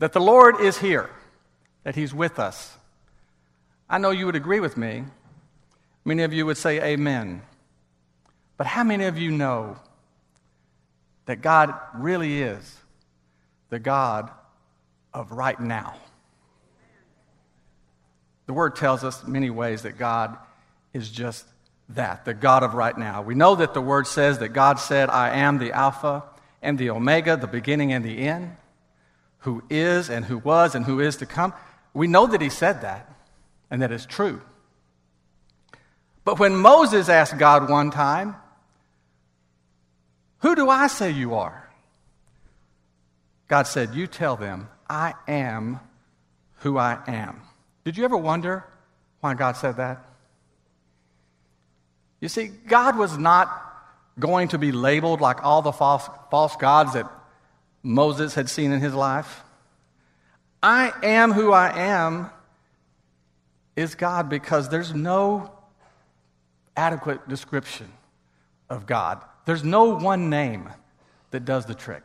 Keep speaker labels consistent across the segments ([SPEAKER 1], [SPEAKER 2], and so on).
[SPEAKER 1] that the Lord is here, that He's with us, I know you would agree with me. Many of you would say amen. But how many of you know that God really is the God of right now? The Word tells us many ways that God is just that, the God of right now. We know that the Word says that God said, I am the Alpha and the Omega, the beginning and the end, who is and who was and who is to come. We know that He said that, and that is true. But when Moses asked God one time, Who do I say you are? God said, You tell them, I am who I am. Did you ever wonder why God said that? You see, God was not going to be labeled like all the false, false gods that Moses had seen in his life. I am who I am is God because there's no adequate description of God. There's no one name that does the trick.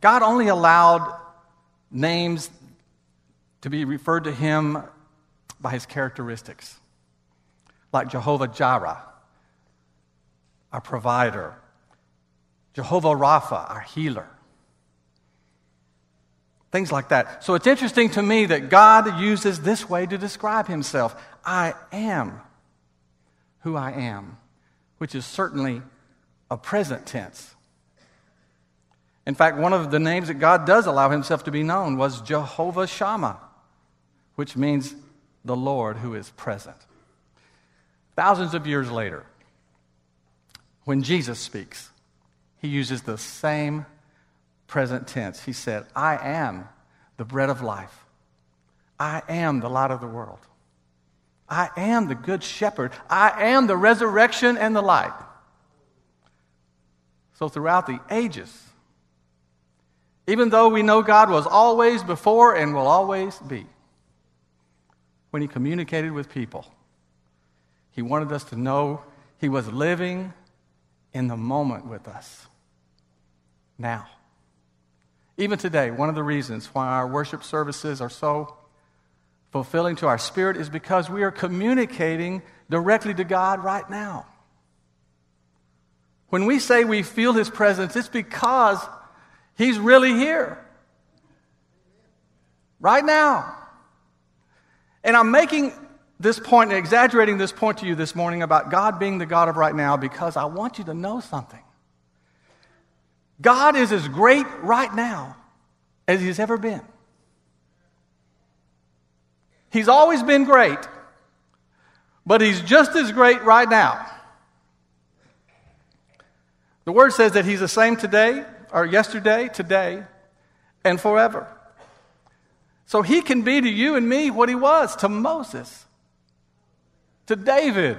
[SPEAKER 1] God only allowed names to be referred to him by his characteristics, like Jehovah Jireh, our provider, Jehovah Rapha, our healer. Things like that. So it's interesting to me that God uses this way to describe himself I am who I am, which is certainly a present tense. In fact, one of the names that God does allow himself to be known was Jehovah Shammah, which means the Lord who is present. Thousands of years later, when Jesus speaks, he uses the same present tense. He said, I am the bread of life. I am the light of the world. I am the good shepherd. I am the resurrection and the light. So, throughout the ages, even though we know God was always before and will always be, when He communicated with people, He wanted us to know He was living in the moment with us now. Even today, one of the reasons why our worship services are so fulfilling to our spirit is because we are communicating directly to God right now. When we say we feel His presence, it's because He's really here. Right now. And I'm making this point and exaggerating this point to you this morning about God being the God of right now because I want you to know something. God is as great right now as He's ever been. He's always been great, but He's just as great right now. The Word says that He's the same today, or yesterday, today, and forever. So He can be to you and me what He was to Moses, to David,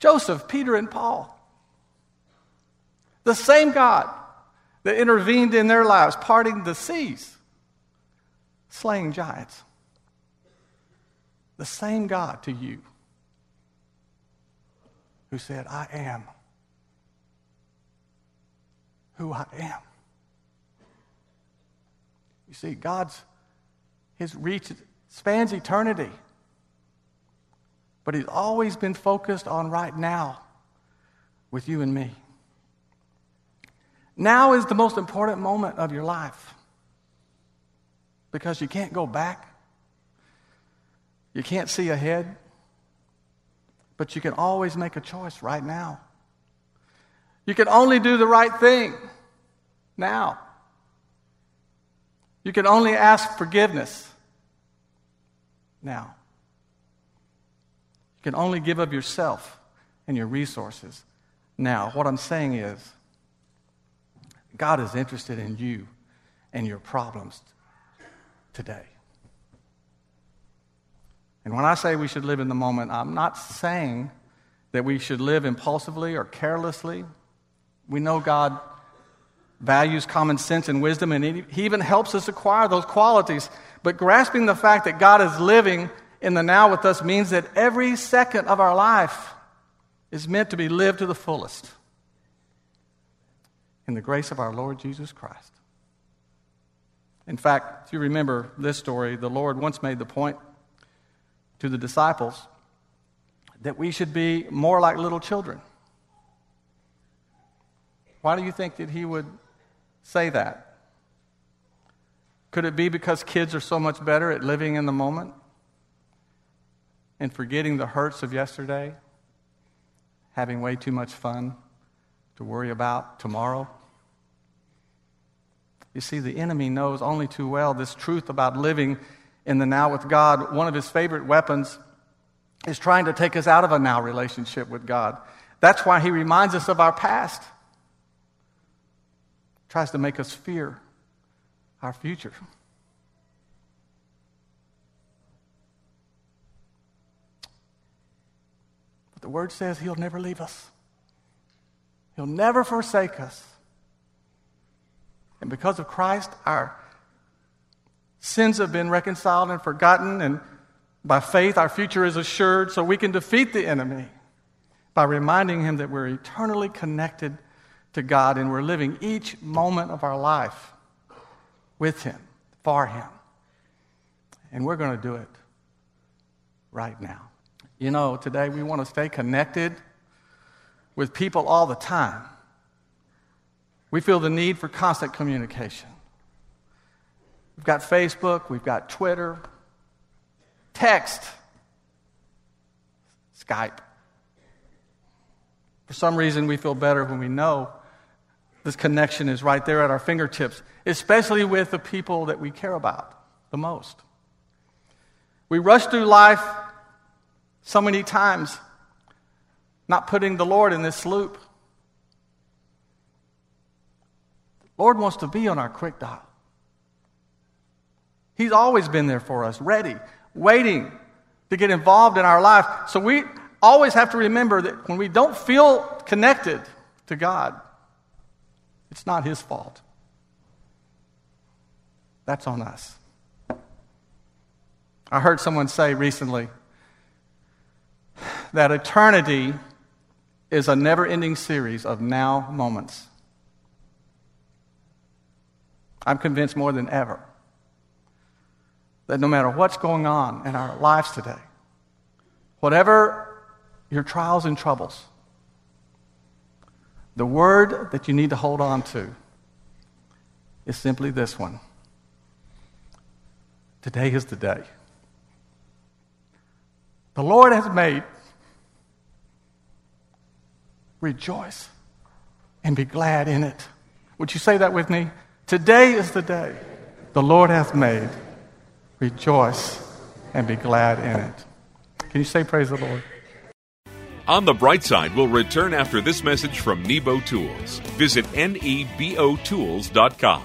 [SPEAKER 1] Joseph, Peter, and Paul. The same God that intervened in their lives, parting the seas, slaying giants. The same God to you who said, I am who I am. You see, God's, his reach spans eternity. But he's always been focused on right now with you and me. Now is the most important moment of your life because you can't go back. You can't see ahead. But you can always make a choice right now. You can only do the right thing now. You can only ask forgiveness now. You can only give of yourself and your resources now. What I'm saying is, God is interested in you and your problems today. And when I say we should live in the moment, I'm not saying that we should live impulsively or carelessly. We know God values common sense and wisdom, and He even helps us acquire those qualities. But grasping the fact that God is living in the now with us means that every second of our life is meant to be lived to the fullest in the grace of our Lord Jesus Christ. In fact, if you remember this story, the Lord once made the point to the disciples that we should be more like little children. Why do you think that he would say that? Could it be because kids are so much better at living in the moment and forgetting the hurts of yesterday, having way too much fun to worry about tomorrow? You see, the enemy knows only too well this truth about living in the now with God. One of his favorite weapons is trying to take us out of a now relationship with God. That's why he reminds us of our past. Tries to make us fear our future. But the word says he'll never leave us. He'll never forsake us. And because of Christ, our sins have been reconciled and forgotten, and by faith, our future is assured, so we can defeat the enemy by reminding him that we're eternally connected to God and we're living each moment of our life with him, for him. And we're going to do it right now. You know, today we want to stay connected with people all the time. We feel the need for constant communication. We've got Facebook, we've got Twitter, text, Skype. For some reason, we feel better when we know this connection is right there at our fingertips, especially with the people that we care about the most. We rush through life so many times, not putting the Lord in this loop. Lord wants to be on our quick dial. He's always been there for us, ready, waiting to get involved in our life. So we always have to remember that when we don't feel connected to God, it's not His fault. That's on us. I heard someone say recently that eternity is a never ending series of now moments. I'm convinced more than ever that no matter what's going on in our lives today, whatever your trials and troubles, the word that you need to hold on to is simply this one Today is the day. The Lord has made. Rejoice and be glad in it. Would you say that with me? Today is the day the Lord hath made. Rejoice and be glad in it. Can you say, Praise the Lord?
[SPEAKER 2] On the bright side, we'll return after this message from Nebo Tools. Visit nebotools.com.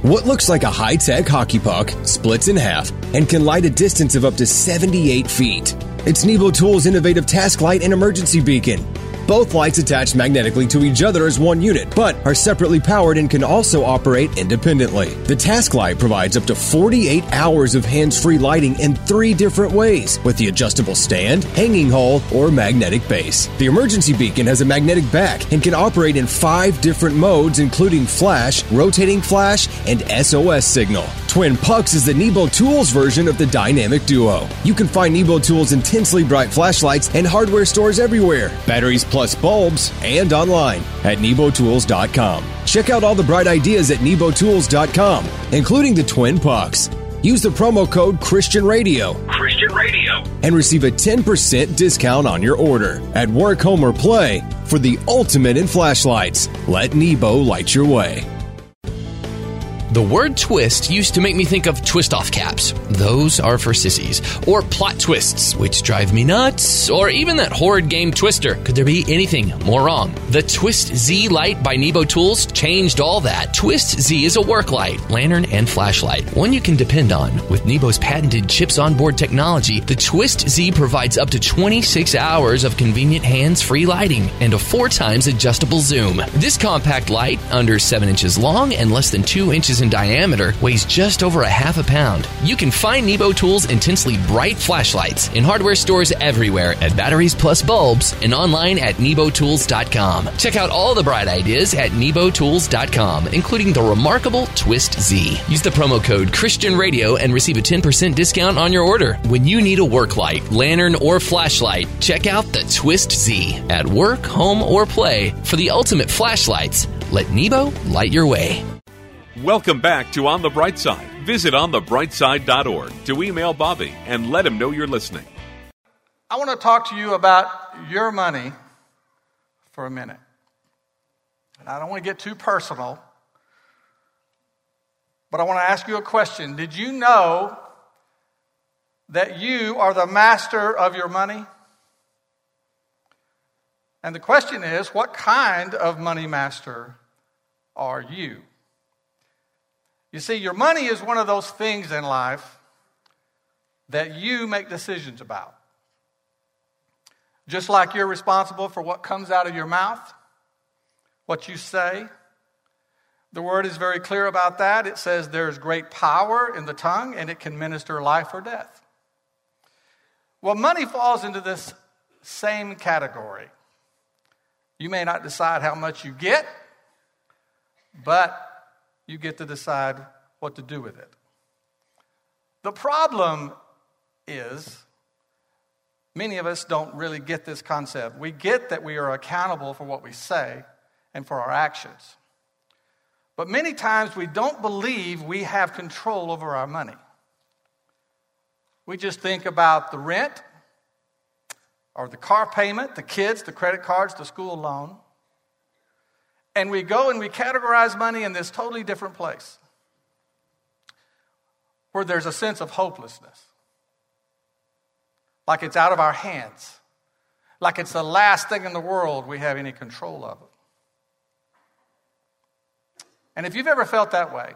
[SPEAKER 3] What looks like a high tech hockey puck splits in half and can light a distance of up to 78 feet. It's Nebo Tools' innovative task light and emergency beacon. Both lights attach magnetically to each other as one unit, but are separately powered and can also operate independently. The task light provides up to 48 hours of hands-free lighting in three different ways, with the adjustable stand, hanging hole, or magnetic base. The emergency beacon has a magnetic back and can operate in five different modes, including flash, rotating flash, and SOS signal. Twin Pucks is the Nebo Tools version of the Dynamic Duo. You can find Nebo Tools' intensely bright flashlights and hardware stores everywhere. Batteries plus bulbs, and online at nebotools.com. Check out all the bright ideas at nebotools.com, including the Twin Pucks. Use the promo code Christian Radio.
[SPEAKER 4] Christian Radio.
[SPEAKER 3] And receive a 10% discount on your order at work, home, or play for the ultimate in flashlights. Let Nebo light your way.
[SPEAKER 4] The word twist used to make me think of twist off caps. Those are for sissies. Or plot twists, which drive me nuts. Or even that horrid game Twister. Could there be anything more wrong? The Twist Z light by Nebo Tools changed all that. Twist Z is a work light, lantern, and flashlight. One you can depend on. With Nebo's patented chips on board technology, the Twist Z provides up to 26 hours of convenient hands free lighting and a four times adjustable zoom. This compact light, under 7 inches long and less than 2 inches in diameter, weighs just over a half a pound. You can find Nebo Tools' intensely bright flashlights in hardware stores everywhere at Batteries Plus Bulbs and online at nebotools.com. Check out all the bright ideas at nebotools.com, including the remarkable Twist Z. Use the promo code Christian Radio and receive a 10% discount on your order. When you need a work light, lantern, or flashlight, check out the Twist Z at work, home, or play for the ultimate flashlights. Let Nebo light your way.
[SPEAKER 2] Welcome back to On the Bright Side. Visit onthebrightside.org to email Bobby and let him know you're listening.
[SPEAKER 1] I want to talk to you about your money for a minute. And I don't want to get too personal, but I want to ask you a question. Did you know that you are the master of your money? And the question is, what kind of money master are you? You see, your money is one of those things in life that you make decisions about. Just like you're responsible for what comes out of your mouth, what you say. The word is very clear about that. It says there's great power in the tongue and it can minister life or death. Well, money falls into this same category. You may not decide how much you get, but you get to decide what to do with it. The problem is, many of us don't really get this concept. We get that we are accountable for what we say and for our actions. But many times we don't believe we have control over our money. We just think about the rent or the car payment, the kids, the credit cards, the school loan. And we go and we categorize money in this totally different place where there's a sense of hopelessness. Like it's out of our hands. Like it's the last thing in the world we have any control of. And if you've ever felt that way,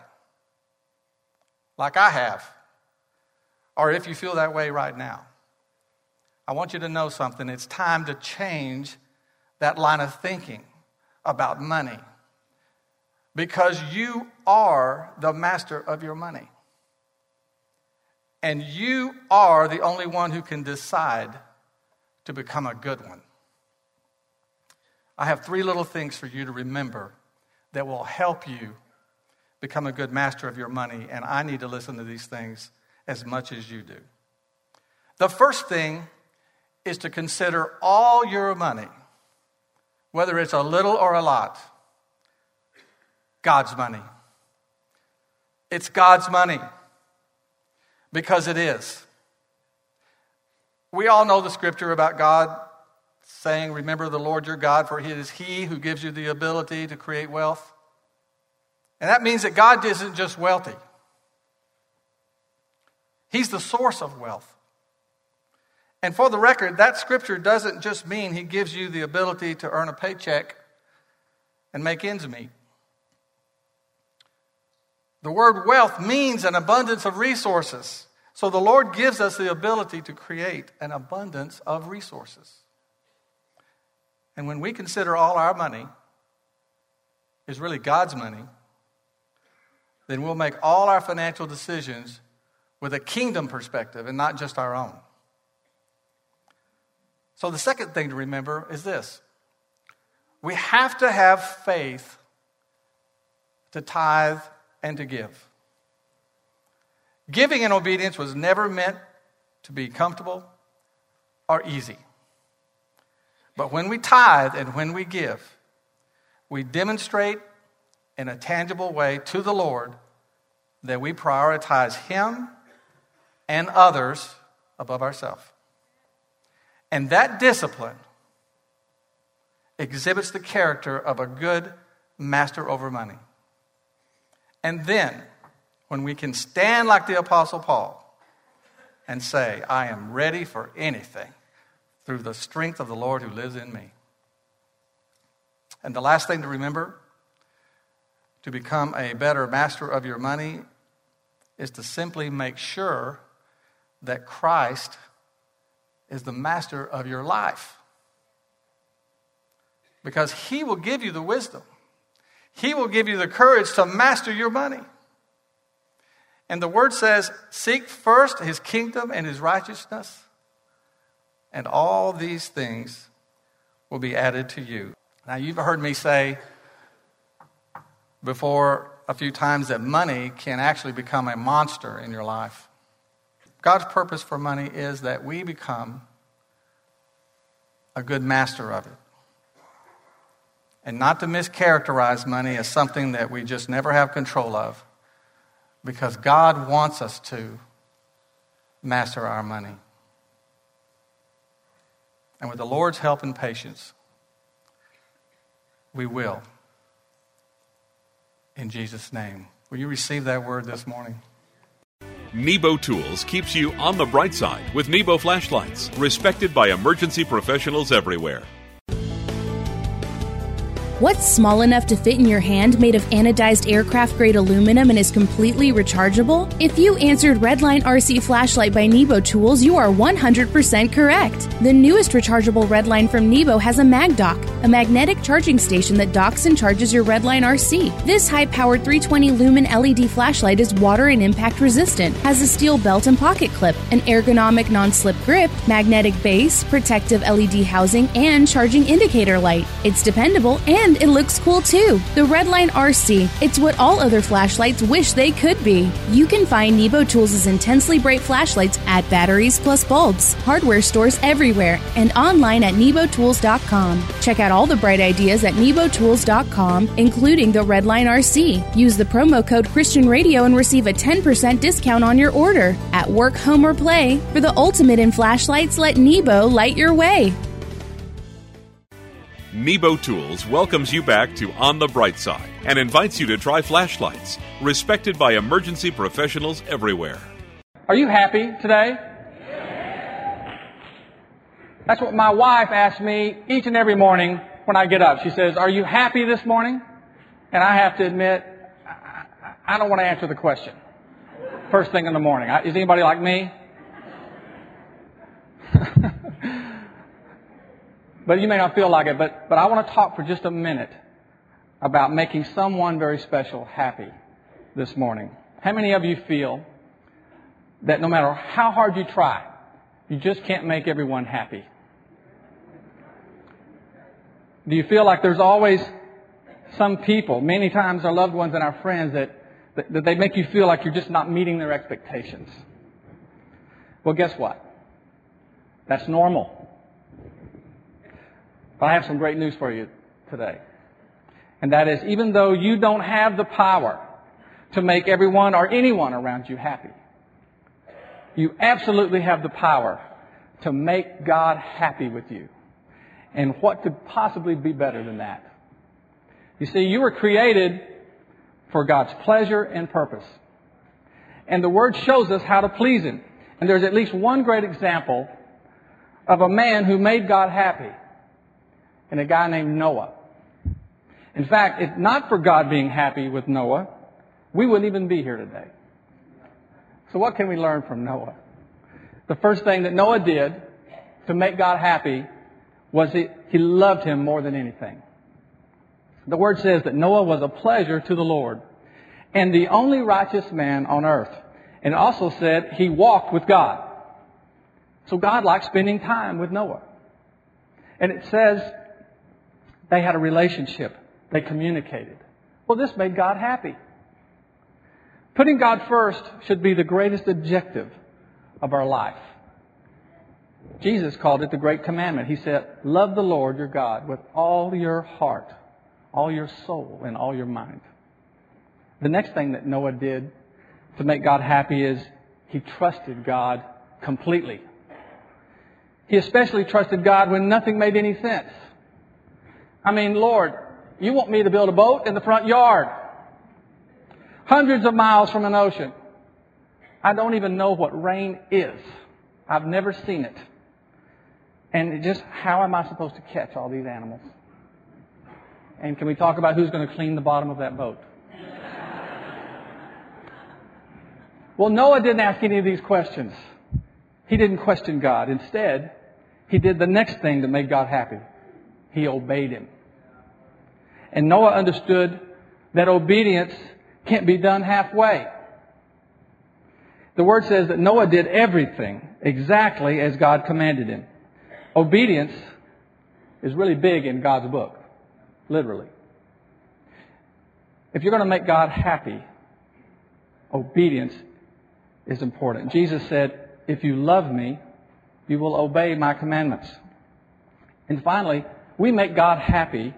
[SPEAKER 1] like I have, or if you feel that way right now, I want you to know something. It's time to change that line of thinking about money because you are the master of your money. And you are the only one who can decide to become a good one. I have three little things for you to remember that will help you become a good master of your money, and I need to listen to these things as much as you do. The first thing is to consider all your money, whether it's a little or a lot, God's money. It's God's money because it is. We all know the scripture about God saying, Remember the Lord your God, for it is He who gives you the ability to create wealth. And that means that God isn't just wealthy, He's the source of wealth. And for the record, that scripture doesn't just mean He gives you the ability to earn a paycheck and make ends meet. The word wealth means an abundance of resources. So the Lord gives us the ability to create an abundance of resources. And when we consider all our money is really God's money, then we'll make all our financial decisions with a kingdom perspective and not just our own. So, the second thing to remember is this we have to have faith to tithe and to give. Giving and obedience was never meant to be comfortable or easy. But when we tithe and when we give, we demonstrate in a tangible way to the Lord that we prioritize Him and others above ourselves. And that discipline exhibits the character of a good master over money.
[SPEAKER 5] And then, when we can stand like the Apostle Paul and say, I am ready for anything through the strength of the Lord who lives in me. And the last thing to remember to become a better master of your money is to simply make sure that Christ is the master of your life. Because he will give you the wisdom, he will give you the courage to master your money. And the word says, Seek first his kingdom and his righteousness, and all these things will be added to you. Now, you've heard me say before a few times that money can actually become a monster in your life. God's purpose for money is that we become a good master of it. And not to mischaracterize money as something that we just never have control of, because God wants us to master our money. And with the Lord's help and patience, we will. In Jesus' name. Will you receive that word this morning?
[SPEAKER 2] Nebo Tools keeps you on the bright side with Nebo flashlights, respected by emergency professionals everywhere.
[SPEAKER 6] What's small enough to fit in your hand made of anodized aircraft grade aluminum and is completely rechargeable? If you answered Redline RC Flashlight by Nebo Tools, you are 100% correct. The newest rechargeable Redline from Nebo has a MagDock, a magnetic charging station that docks and charges your Redline RC. This high powered 320 lumen LED flashlight is water and impact resistant, has a steel belt and pocket clip, an ergonomic non slip grip, magnetic base, protective LED housing, and charging indicator light. It's dependable and and it looks cool too. The Redline RC. It's what all other flashlights wish they could be. You can find Nebo Tools' intensely bright flashlights at Batteries Plus Bulbs, hardware stores everywhere, and online at nebotools.com. Check out all the bright ideas at nebotools.com, including the Redline RC. Use the promo code Christian Radio and receive a 10% discount on your order. At work, home, or play, for the ultimate in flashlights, let Nebo light your way.
[SPEAKER 2] Nebo Tools welcomes you back to On the Bright Side and invites you to try flashlights, respected by emergency professionals everywhere.
[SPEAKER 5] Are you happy today? That's what my wife asks me each and every morning when I get up. She says, Are you happy this morning? And I have to admit, I don't want to answer the question. First thing in the morning. Is anybody like me? But you may not feel like it, but, but I want to talk for just a minute about making someone very special happy this morning. How many of you feel that no matter how hard you try, you just can't make everyone happy? Do you feel like there's always some people, many times our loved ones and our friends, that, that, that they make you feel like you're just not meeting their expectations? Well, guess what? That's normal. But I have some great news for you today. And that is, even though you don't have the power to make everyone or anyone around you happy, you absolutely have the power to make God happy with you. And what could possibly be better than that? You see, you were created for God's pleasure and purpose. And the Word shows us how to please Him. And there's at least one great example of a man who made God happy and a guy named Noah. In fact, if not for God being happy with Noah, we wouldn't even be here today. So what can we learn from Noah? The first thing that Noah did to make God happy was he, he loved him more than anything. The word says that Noah was a pleasure to the Lord and the only righteous man on earth. And it also said he walked with God. So God liked spending time with Noah. And it says they had a relationship. They communicated. Well, this made God happy. Putting God first should be the greatest objective of our life. Jesus called it the great commandment. He said, Love the Lord your God with all your heart, all your soul, and all your mind. The next thing that Noah did to make God happy is he trusted God completely. He especially trusted God when nothing made any sense. I mean, Lord, you want me to build a boat in the front yard. hundreds of miles from an ocean. I don't even know what rain is. I've never seen it. And just how am I supposed to catch all these animals? And can we talk about who's going to clean the bottom of that boat? well, Noah didn't ask any of these questions. He didn't question God. Instead, he did the next thing that made God happy. He obeyed him. And Noah understood that obedience can't be done halfway. The word says that Noah did everything exactly as God commanded him. Obedience is really big in God's book, literally. If you're going to make God happy, obedience is important. Jesus said, If you love me, you will obey my commandments. And finally, we make God happy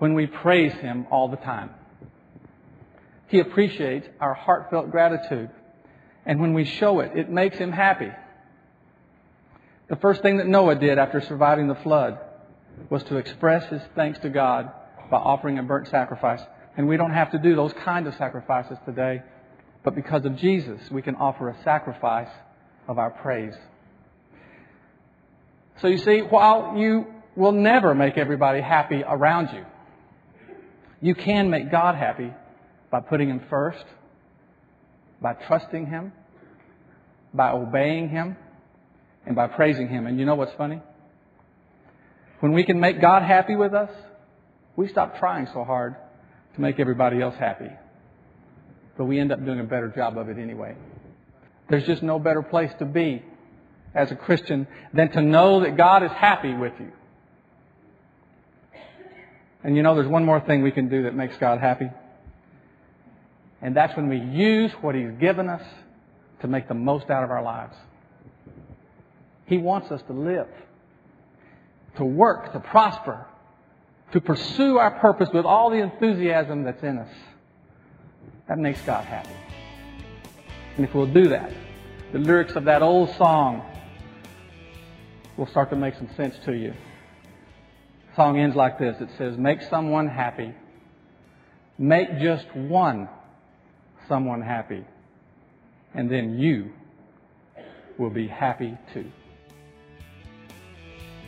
[SPEAKER 5] when we praise Him all the time. He appreciates our heartfelt gratitude. And when we show it, it makes Him happy. The first thing that Noah did after surviving the flood was to express his thanks to God by offering a burnt sacrifice. And we don't have to do those kind of sacrifices today, but because of Jesus, we can offer a sacrifice of our praise. So you see, while you will never make everybody happy around you, you can make God happy by putting Him first, by trusting Him, by obeying Him, and by praising Him. And you know what's funny? When we can make God happy with us, we stop trying so hard to make everybody else happy. But we end up doing a better job of it anyway. There's just no better place to be as a Christian than to know that God is happy with you. And you know, there's one more thing we can do that makes God happy. And that's when we use what He's given us to make the most out of our lives. He wants us to live, to work, to prosper, to pursue our purpose with all the enthusiasm that's in us. That makes God happy. And if we'll do that, the lyrics of that old song, will start to make some sense to you. Song ends like this. It says, make someone happy. Make just one someone happy. And then you will be happy too.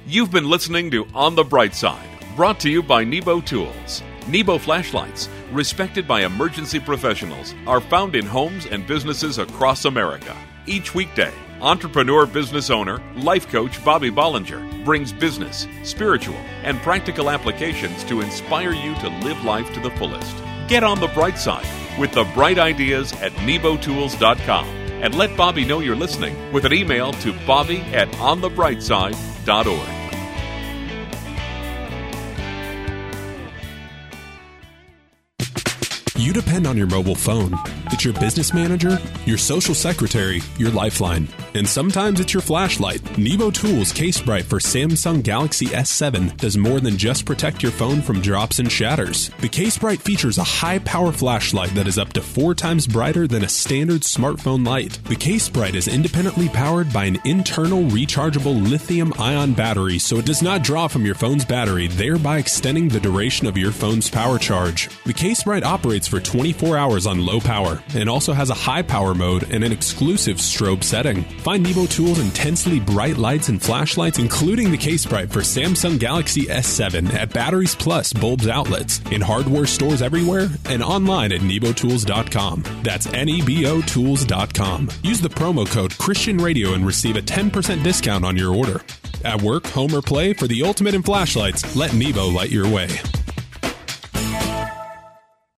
[SPEAKER 2] You've been listening to On the Bright Side, brought to you by Nebo Tools. Nebo flashlights, respected by emergency professionals, are found in homes and businesses across America. Each weekday, entrepreneur business owner, life coach Bobby Bollinger brings business, spiritual, and practical applications to inspire you to live life to the fullest. Get on the bright side with the bright ideas at nebotools.com and let Bobby know you're listening with an email to bobby at onthebrightside.org.
[SPEAKER 7] You depend on your mobile phone. It's your business manager, your social secretary, your lifeline, and sometimes it's your flashlight. Nebo Tools Case Bright for Samsung Galaxy S7 does more than just protect your phone from drops and shatters. The Case Bright features a high power flashlight that is up to four times brighter than a standard smartphone light. The Case Bright is independently powered by an internal rechargeable lithium ion battery, so it does not draw from your phone's battery, thereby extending the duration of your phone's power charge. The Case Bright operates for 24 hours on low power and also has a high power mode and an exclusive strobe setting. Find Nebo Tools' intensely bright lights and flashlights, including the case bright for Samsung Galaxy S7 at Batteries Plus Bulbs outlets, in hardware stores everywhere, and online at nebotools.com. That's N-E-B-O Tools.com. Use the promo code Christian Radio and receive a 10% discount on your order. At work, home, or play, for the ultimate in flashlights, let Nebo light your way.